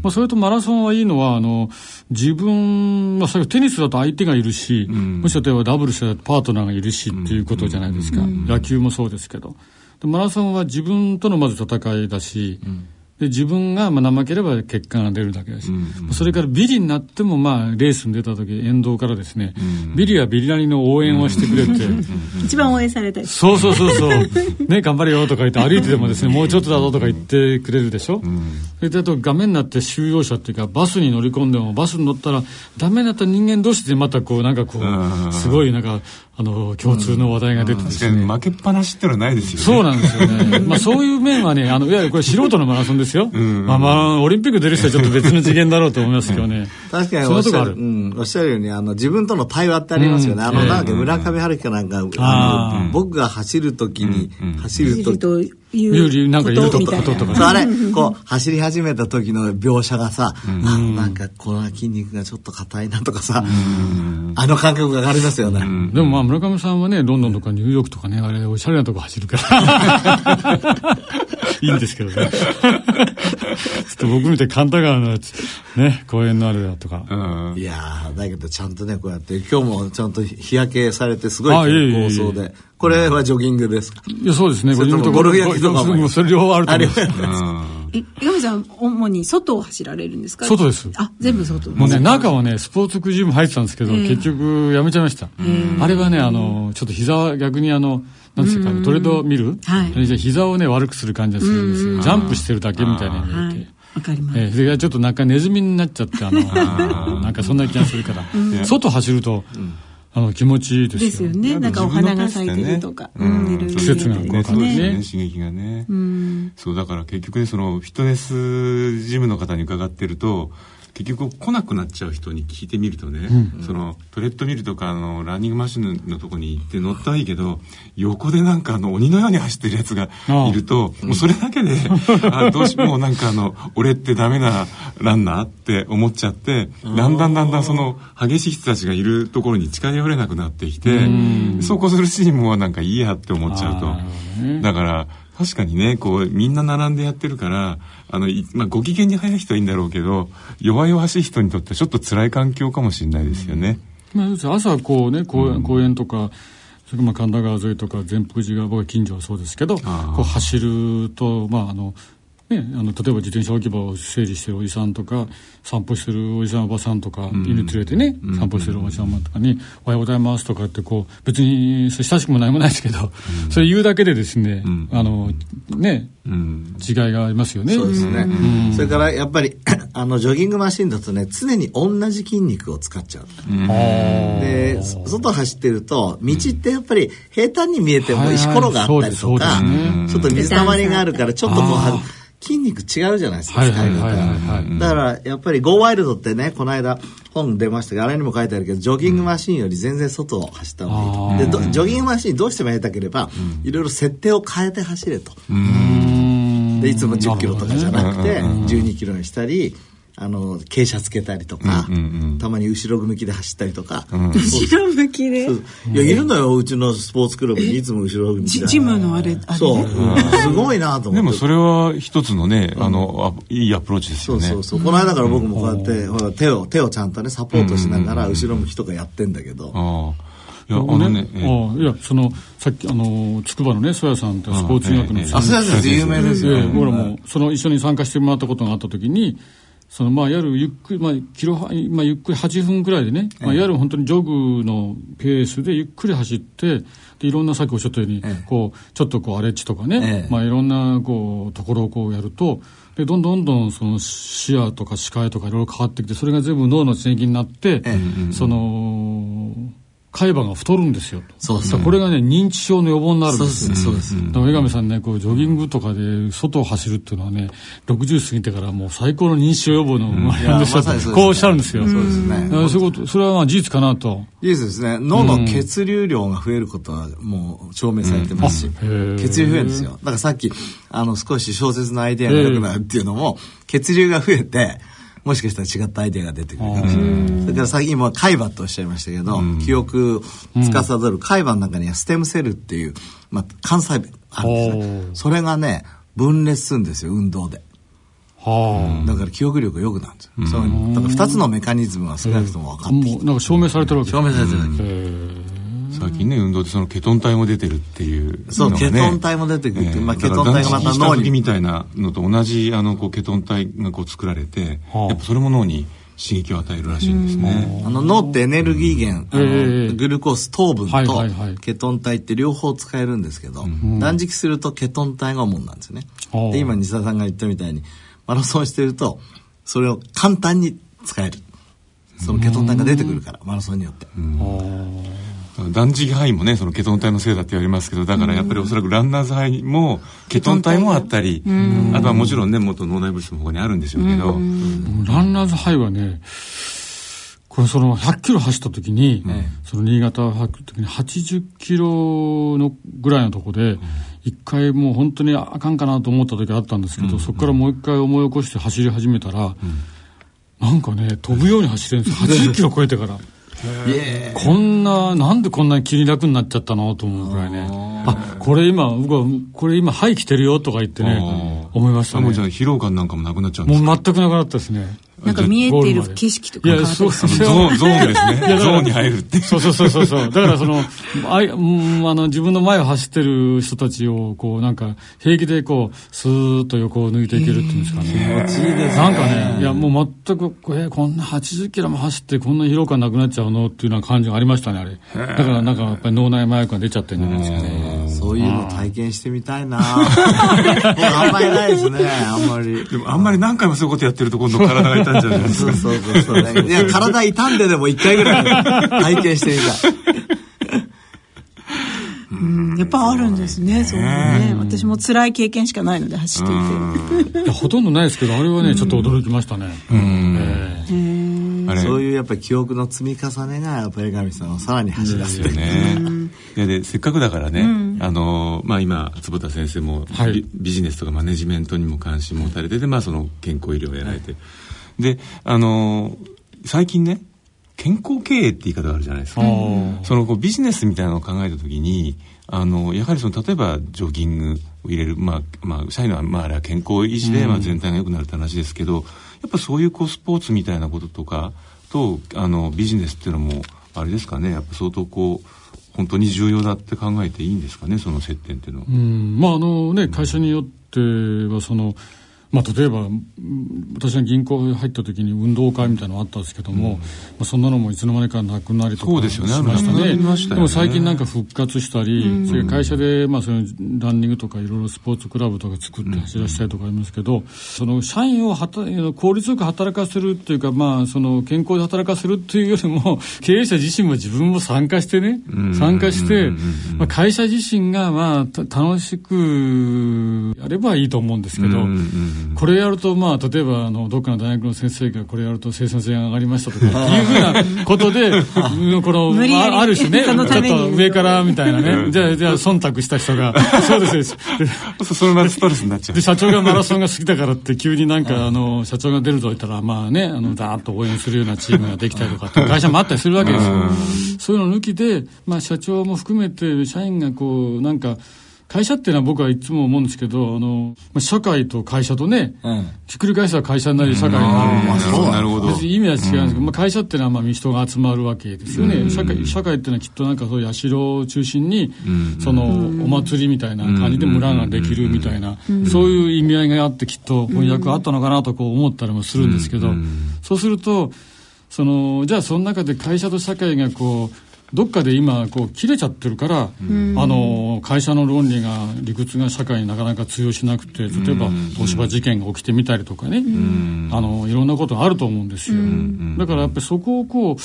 まあ、それとマラソンはいいのは、あの、自分、まあ、それテニスだと相手がいるし、もし例えばダブルスだとパートナーがいるしっていうことじゃないですか。野球もそうですけど。マラソンは自分とのまず戦いだし、で自分がまあ怠ければ結果が出るだけだし、うんうん、それからビリになってもまあレースに出た時沿道からですね、うん。うん、ビリはビリなりの応援をしてくれて、一番応援されたいそうそうそうそう。[LAUGHS] ね頑張れよとか言って歩いてでもですねもうちょっとだぞとか言ってくれるでしょ、うん、それであと画面になって収容者っていうかバスに乗り込んでもバスに乗ったらダメになった人間同士でまたこうなんかこうすごいなんかあの共通の話題が出てですね、負けっぱなしってのはないですよね。そうなんですよね。まあそういう面はねあのいわゆるこれ素人のマラソンですよ、まあまあオリンピック出る人はちょっと別の次元だろうと思いますけどね。確かにおっしゃる,、うん、おっしゃるようにあの自分との対話ってありますよね、あのなんか村上春樹かなんか、あの僕が走るときに、走ると有利なんかいるとこととか、あれ、こう、走り始めた時の描写がさ、あ、なんか、この筋肉がちょっと硬いなとかさ、あの感覚がありますよね。でもまあ、村上さんはね、ロンドンとかニューヨークとかね、あれ、おしゃれなとこ走るから。[LAUGHS] いいんですけどね。ちょっと僕見て神田川のやつ、ね、公園のあるやとか。いやだけどちゃんとね、こうやって、今日もちゃんと日焼けされて、すごい健康そうで。これはジョギングですか？いや、そうですね。ゴルフ焼きとかも。それ両方あると思います。え、岩見さん、主に外を走られるんですか？外です。あ、全部外。もうね、中はね、スポーツクジム入ってたんですけど、結局やめちゃいました。あれはね、あの、ちょっと膝は逆にあの、なんですか、トレード見るはい。膝をね、悪くする感じがするんですよ。ジャンプしてるだけみたいに見えて。わかります。えー、それがちょっとなんかネズミになっちゃって、あの、[LAUGHS] なんかそんな気がするから。外走ると、あの気持ちいいですよ。ね。なんかお花が咲いてるとか。季節がね。そうですね。刺激がね。そう、だから結局ね、そのフィットネスジムの方に伺ってると、結局来なくなっちゃう人に聞いてみるとね、うん、そのトレッドミルとかあのランニングマシンのとこに行って乗ったはいいけど横でなんかあの鬼のように走ってるやつがいるともうそれだけで [LAUGHS] あどうしもうなんかあの俺ってダメなランナーって思っちゃってだんだんだんだんその激しい人たちがいるところに近寄れなくなってきてそうこうするシーンもなんかいいやって思っちゃうと。だから確かにね、こう、みんな並んでやってるから、あの、まあ、ご機嫌に早い人はいいんだろうけど、弱々しい人にとってちょっと辛い環境かもしれないですよね。まあ、朝こうね、公園,、公園とか、それ神田川沿いとか善福寺が僕は近所はそうですけど、こう走ると、まあ、あの、ね、あの例えば自転車置き場を整理してるおじさんとか散歩してるおじさんおばさんとか、うん、犬連れてね散歩してるおじさんとかに「おはようございます」とかってこう別に親しくも何もないですけど、うん、それ言うだけでですね、うん、あのね、違いがありますよね。そうですね、それからやっぱり [CLEARS THROAT] あのジョギングマシンだとね常に同じ筋肉を使っちゃう。で外走ってると道ってやっぱり平坦に見えても石ころがあったりとか、ちょっと水たまりがあるからちょっとこう筋肉違うじゃないですか、使い方。だから、やっぱり Go ワイルドってね、この間本出ましたが、あれにも書いてあるけど、ジョギングマシンより全然外を走った方がいいと。で、ジョギングマシンどうしてもやりたければ、いろいろ設定を変えて走れと。で、いつも10キロとかじゃなくて、12キロにしたり、あの傾斜つけたりとか、うんうんうん、たまに後ろ向きで走ったりとか、うん、後ろ向きで？いやいるのようちのスポーツクラブに。いつも後ろ向きで。ジムのあれあれそう、うん、すごいなと思って。でもそれは一つのね、あのあいいアプローチですよね。そうそうそう。この間から僕もこうやって、ほら手を手をちゃんとねサポートしながら後ろ向きとかやってんだけど、ああ。いや、あのね、あいや、その、さっき、あの、筑波のね、曽谷さんってスポーツ医学の先生。あ、曽谷先生有名ですよ。僕らも、その一緒に参加してもらったことがあった時に、そのまあ、やるゆっくり、まあ、キロ、まあ、ゆっくり8分くらいでね、まあ、やる本当にジョグのペースでゆっくり走って、で、いろんなさっきおっしゃったように、こう、ちょっとこう、荒れ地とかね、まあ、いろんな、こう、ところをこうやると、で、どんどんどん、その、視野とか視界とかいろいろ変わってきて、それが全部脳の刺激になって、その、海馬が太るんですよそうそうこれがね認知症の予防になるんですよ。そうですそうです。だから江上さんねこうジョギングとかで外を走るっていうのはね60過ぎてからもう最高の認知症予防の前なんですよ、いやまさにそうですね。こうおっしゃるんですよ、そうですね。そういうことそれはまあ事実かなと。いいですね。脳の血流量が増えることはもう証明されてますし、血流増えるんですよ。だからさっき、あの、少し小説のアイデアが良くなるっていうのも、血流が増えて、もしかしたら違ったアイデアが出てくるかもしれない。それからさっき今、海馬とおっしゃいましたけど、記憶を司る海馬の中にはステムセルっていう、まあ、幹細胞あるんですおねー。それがね、分裂するんですよ、運動で。はだから記憶力が良くなるんですよ。そうだから二つのメカニズムが少なくとも分かあってきて。もうなんか証明されてるわけ証明されてるわけ。最近ね運動でそのケトン体も出てるっていうそうのがね。ケトン体も出てくるってまあだからケトン体がまた脳に。みたいなのと同じあのこうケトン体がこう作られて、はあ。やっぱそれも脳に刺激を与えるらしいんですね。あの脳ってエネルギー源、あのええ。グルコース糖分はいとケトン体って両方使えるんですけど、断食するとケトン体が主なんですよね。はあ。で今西田さんが言ったみたいにマラソンしてるとそれを簡単に使える。そのケトン体が出てくるからマラソンによって。断食ハイもねそのケトン体のせいだって言われますけどだからやっぱりおそらくランナーズハイもケトン体もあったりあとはもちろんねもっと脳内物質もここにあるんでしょうけど、ランナーズハイはね、これその100キロ走った時に、その新潟を走る時に80キロのぐらいのとこで、一回もう本当にあかんかなと思った時あったんですけど、そこからもう一回思い起こして走り始めたら、なんかね、飛ぶように走れるんですよ。80キロ超えてから。こんな、なんでこんなに気に楽になっちゃったのと思うぐらいね。あ、これ今、僕は、これ今、肺来てるよとか言ってね、思いましたね。もうじゃあ疲労感なんかもなくなっちゃうんですか？もう全くなくなったですね。なんか見えている景色とかいや、変わったそう、りするゾーンゾーンですねゾーンに入るってそうそうそうそうそう。だからその、あい、うん、あの、自分の前を走ってる人たちを、こう、なんか、平気でこう、スーッと横を抜いていけるっていうんですかね。気持ちいいですなんかね、いや、もう全く、これ、こんな80キロも走って、こんな疲労感なくなっちゃうのっていうような感じがありましたね、あれ。だからなんか、やっぱり脳内麻薬が出ちゃってるんじゃないですかね。そういうの体験してみたいな [LAUGHS] 僕あんまりないですね、あんまり。でもあんまり何回もそういうことやってると今度体が痛んじゃないですかそう。そうそうそう。いや、体痛んででも一回ぐらい体験してみたい。うん。やっぱあるんですね、そういうのね。私も辛い経験しかないので走っていて。いや、ほとんどないですけど、あれはね、ちょっと驚きましたね。そういうやっぱり記憶の積み重ねが、やっぱり江上さんをさらに走らせて。ですよね。いやでせっかくだからね、あのまあ今坪田先生もビジネスとかマネジメントにも関心持たれてて、まあその健康医療をやられて、であの最近ね健康経営って言い方があるじゃないですか。そのこうビジネスみたいなのを考えた時にあのやはりその例えばジョギングを入れる。まあまあ社員のはまああれは健康維持で、まあ全体が良くなるって話ですけどやっぱそういうこうスポーツみたいなこととかとあのビジネスっていうのもあれですかね。やっぱ相当こう本当に重要だって考えていいんですかねその接点っていうのは。うん、まああのね、会社によってはその、まあ、例えばうん私が銀行に入った時に運動会みたいなのがあったんですけども、まあ、そんなのもいつの間にかなくなりとかしましたね。ね。でも最近なんか復活したり、それから会社で、まあ、そのランニングとかいろいろスポーツクラブとか作って走らせたりとかありますけど、その社員を働効率よく働かせるっていうか、まあ、その健康で働かせるっていうよりも [LAUGHS] 経営者自身も自分も参加してね、参加して、まあ、会社自身が、まあ、た楽しくやればいいと思うんですけど、これやると、まあ、例えば、あの、どっかの大学の先生がこれやると生産性が上がりましたとか、いうふうなことで、う [LAUGHS] んこの、あある種ね、ちそょっと上からみたいなね、じゃあ、じゃあ、忖度した人が、そうですね。そう [LAUGHS] それまでストレスになっちゃうで、。社長がマラソンが好きだからって、急になんか、あの、社長が出ると言ったら、まあね、あの、ダーッと応援するようなチームができたりとかって、会社もあったりするわけですよ。そういうの抜きで、まあ、社長も含めて、社員がこう、なんか、会社っていうのは僕はいつも思うんですけど、あの、まあ社会と会社とね、ひっくり返せば会社になり社会になる。あーなるほど別に意味は違うんですけど、まあ、会社っていうのはまあ人が集まるわけですよね。社会、社会っていうのはきっとなんかそう社を中心に、そのお祭りみたいな感じで村ができるみたいな、そういう意味合いがあってきっと翻訳あったのかなとこう思ったりもするんですけど、そうすると、その、じゃあその中で会社と社会がこう、どっかで今こう切れちゃってるから、あの会社の論理が理屈が社会になかなか通用しなくて例えば東芝事件が起きてみたりとかね、あのいろんなことがあると思うんですよ、だからやっぱりそこをこう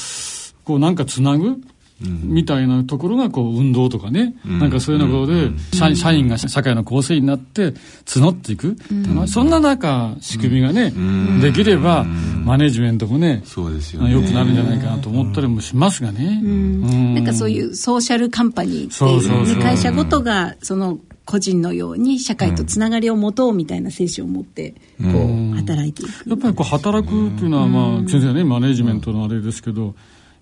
こうなんかつなぐみたいなところがこう運動とかね、うん、なんかそういうようなことで、社員社員が社会の構成になって募っていく、うん、そんな中仕組みがね、できればマネジメントもねそうですよ、ね、よくなるんじゃないかなと思ったりもしますがね、なんかそういうソーシャルカンパニーっていう会社ごとがその個人のように社会とつながりを持とうみたいな精神を持ってこう働いていく、やっぱりこう働くっていうのは、まあ、先生ねマネジメントのあれですけど、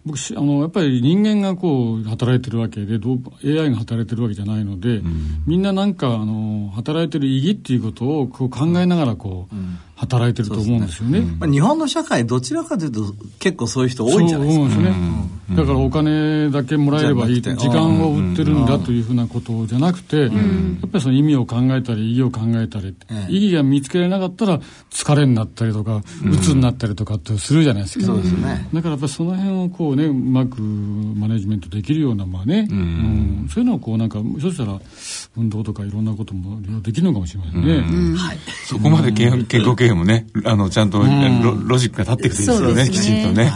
僕あのやっぱり人間がこう働いてるわけでどう AI が働いてるわけじゃないので、うん、みんななんかあの働いてる意義っていうことをこう考えながらこう、うん、働いてると思うんですよね。ねまあ、日本の社会どちらかというと結構そういう人多いんじゃないですか。そうですね、うん、だからお金だけもらえればいい時間を売ってるんだというふうなことじゃなくて、やっぱりその意味を考えたり意義を考えたり、意義が見つけられなかったら疲れになったりとか、鬱になったりとかってするじゃないですか。そうですね。だからやっぱりその辺をこうねうまくマネジメントできるようなまあね、うんそういうのをこうなんかひょっとしたら運動とかいろんなこともできるのかもしれませんね。はい。そこまで健康経営もねあのちゃんとロロジックが立っていくといいですよね、ね、きちんとね、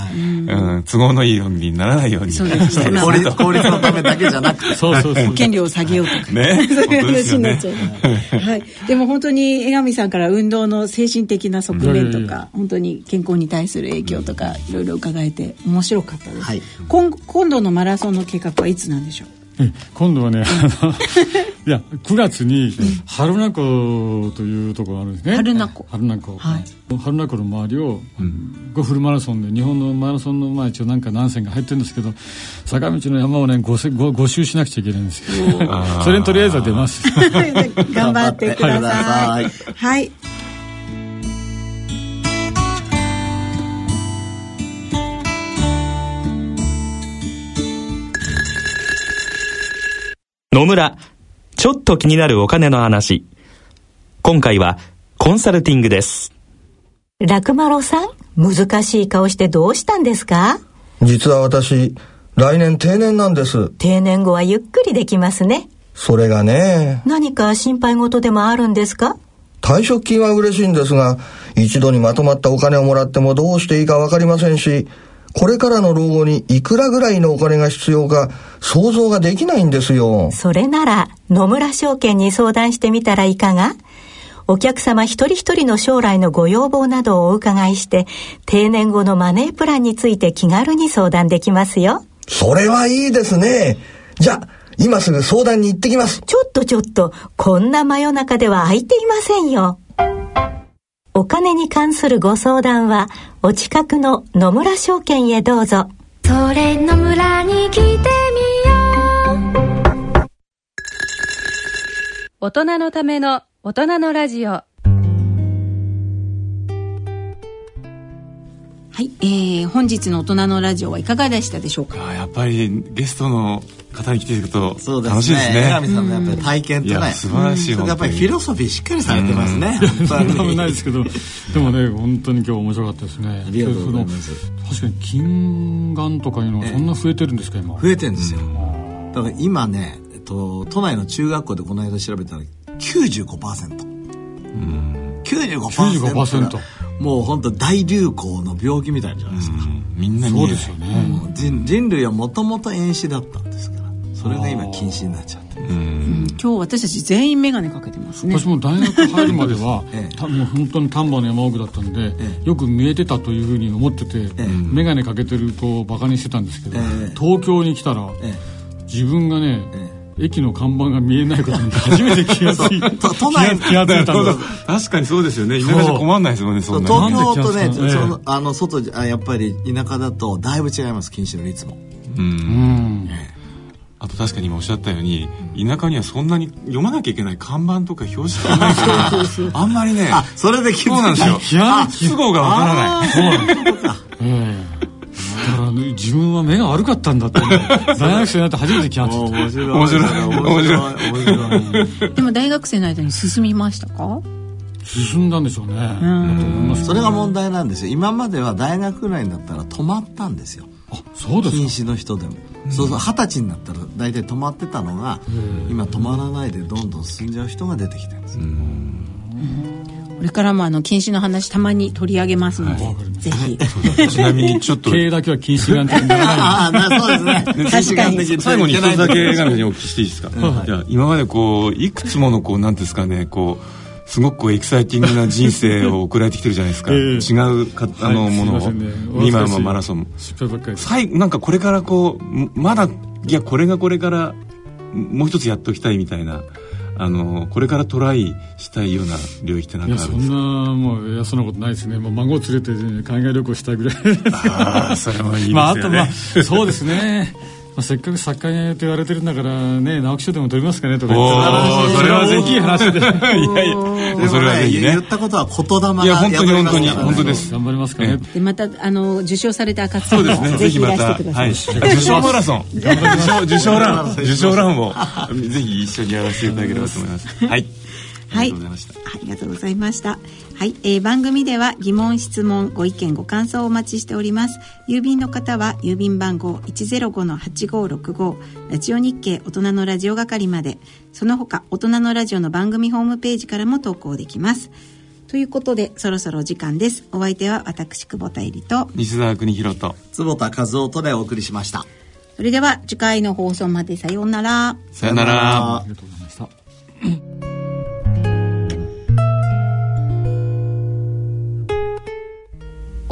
うん、都合のいい論理にならないようにそうです、ね、効率効率のためだけじゃなくて。[LAUGHS] そうそうそう。保険料を下げようとか。ね。[LAUGHS] そういう話になっちゃう、ね、はい、でも本当に江上さんから運動の精神的な側面とか本当に健康に対する影響とかいろいろ伺えて面白かったです、はい、今今度のマラソンの計画はいつなんでしょう？今度はね、いや、9月に、春名湖というところがあるんですね。春名湖。春名湖。はい。春名湖の周りを、ゴフルマラソンで、日本のマラソンの、まあ一応なんか何線か入ってるんですけど、坂道の山をね、5, 周しなくちゃいけないんですよ。それにとりあえずは出ます。[LAUGHS] 頑張ってください。はい。野村、ちょっと気になるお金の話。今回はコンサルティングです。楽丸さん、難しい顔してどうしたんですか？実は私、来年定年なんです。定年後はゆっくりできますね。それがね。何か心配事でもあるんですか？退職金は嬉しいんですが、一度にまとまったお金をもらってもどうしていいかわかりませんし、これからの老後にいくらぐらいのお金が必要か想像ができないんですよ。それなら野村証券に相談してみたらいかが？お客様一人一人の将来のご要望などをお伺いして、定年後のマネープランについて気軽に相談できますよ。それはいいですね。じゃあ、今すぐ相談に行ってきます。ちょっとちょっと、こんな真夜中では空いていませんよ。お金に関するご相談は、お近くの野村証券へどうぞ。それ野村に来てみよう。大人のための大人のラジオ。はい、えー、本日の大人のラジオはいかがでしたでしょうか？やっぱりゲストの方に来ていると楽しいですね。江上さんのやっぱり体験とね、素晴らしい。やっぱりフィロソフィーしっかりされてますね。そんなないですけど、でもね本当に今日面白かったですね。ありがとうございます。確かに金眼とかいうのはそんな増えてるんですか今。増えてるんですよ。だから今ね、えっと都内の中学校でこの間調べたら95%。うん。95%。95%。もう本当大流行の病気みたいじゃないですか。みんなそうですよね。人人類はもともと遠視だったんですから。それが今禁止になっちゃって今日私たち全員眼鏡かけてますね。私も大学入るまでは、[LAUGHS] ええ、もう本当に丹波の山奥だったんで、ええ、よく見えてたというふうに思ってて、ええ、眼鏡かけてるとバカにしてたんですけど、東京に来たら、自分がね、駅の看板が見えないことに [LAUGHS] 初めて気がついた都内。気がついた確かにそうですよね。田舎じゃ困んないですもんねそんな東京とね、そのあの外あやっぱり田舎だとだいぶ違います禁止の率も。うん、うんあと確かに今おっしゃったように田舎にはそんなに読まなきゃいけない看板とか標識がないからあんまりねあそれで気そうなんですよ。都合がわからない。そうなん。だからね自分は目が悪かったんだって大学生になって初めて気が付い。た面白い。面白い。面白い。でも大学生の間に進みましたか？進んだんでしょうね。それが問題なんですよ。今までは大学ぐらいだったら止まったんですよ。あそうです禁止の人でもそうそう二十歳になったら大体止まってたのが今止まらないでどんどん進んじゃう人が出てきてるんですよ。これからもあの禁止の話たまに取り上げますので、ぜひ。ちなみにちょっと経営だけは禁止眼的にならないああ、そうですね。確かに。最後に一つだけにお聞きしていいですか、いや今までこういくつものこうなんていうんですかねこうすごくエキサイティングな人生を送られてきてるじゃないですか、[LAUGHS] ええ。違うかあのはいものを、ね。今はお恥ずかしい。マラソン。失敗ばっかり最後なんかこれからこうまだいやこれがこれからもう一つやっておきたいみたいなあのこれからトライしたいような領域って何いやそんかあるんですか？なもう偉そうなことないですね。もう孫を連れて、ね、海外旅行したいぐらいああそれもいいですよね、[LAUGHS] まああとまあそうですね。まあ、せっかく作家と言われてるんだからね直木賞でも取りますかねとか言ってそれはぜひ。大きい話で。[LAUGHS] いやいや。でそれはぜひね。言ったことは言霊がいや本当に本当に本当です。頑張りますかね、でまたあの受賞された暁そうですね。ぜひいらしてくださ、はい。い。受賞マラソン。受賞、受賞ラン。[LAUGHS] 受賞ランを、ぜひ一緒にやらせていただければと思います。はい。あはいりがとうございました。ありがとうございました。はい、えー番組では疑問、質問、ご意見、ご感想をお待ちしております。郵便の方は郵便番号105-8565ラジオ日経大人のラジオ係まで。その他、大人のラジオの番組ホームページからも投稿できます。ということで、そろそろお時間です。お相手は私、久保田入りと。西澤邦弘と。坪田和夫とでお送りしました。それでは、次回の放送までさようなら。さよなら。ありがとうございました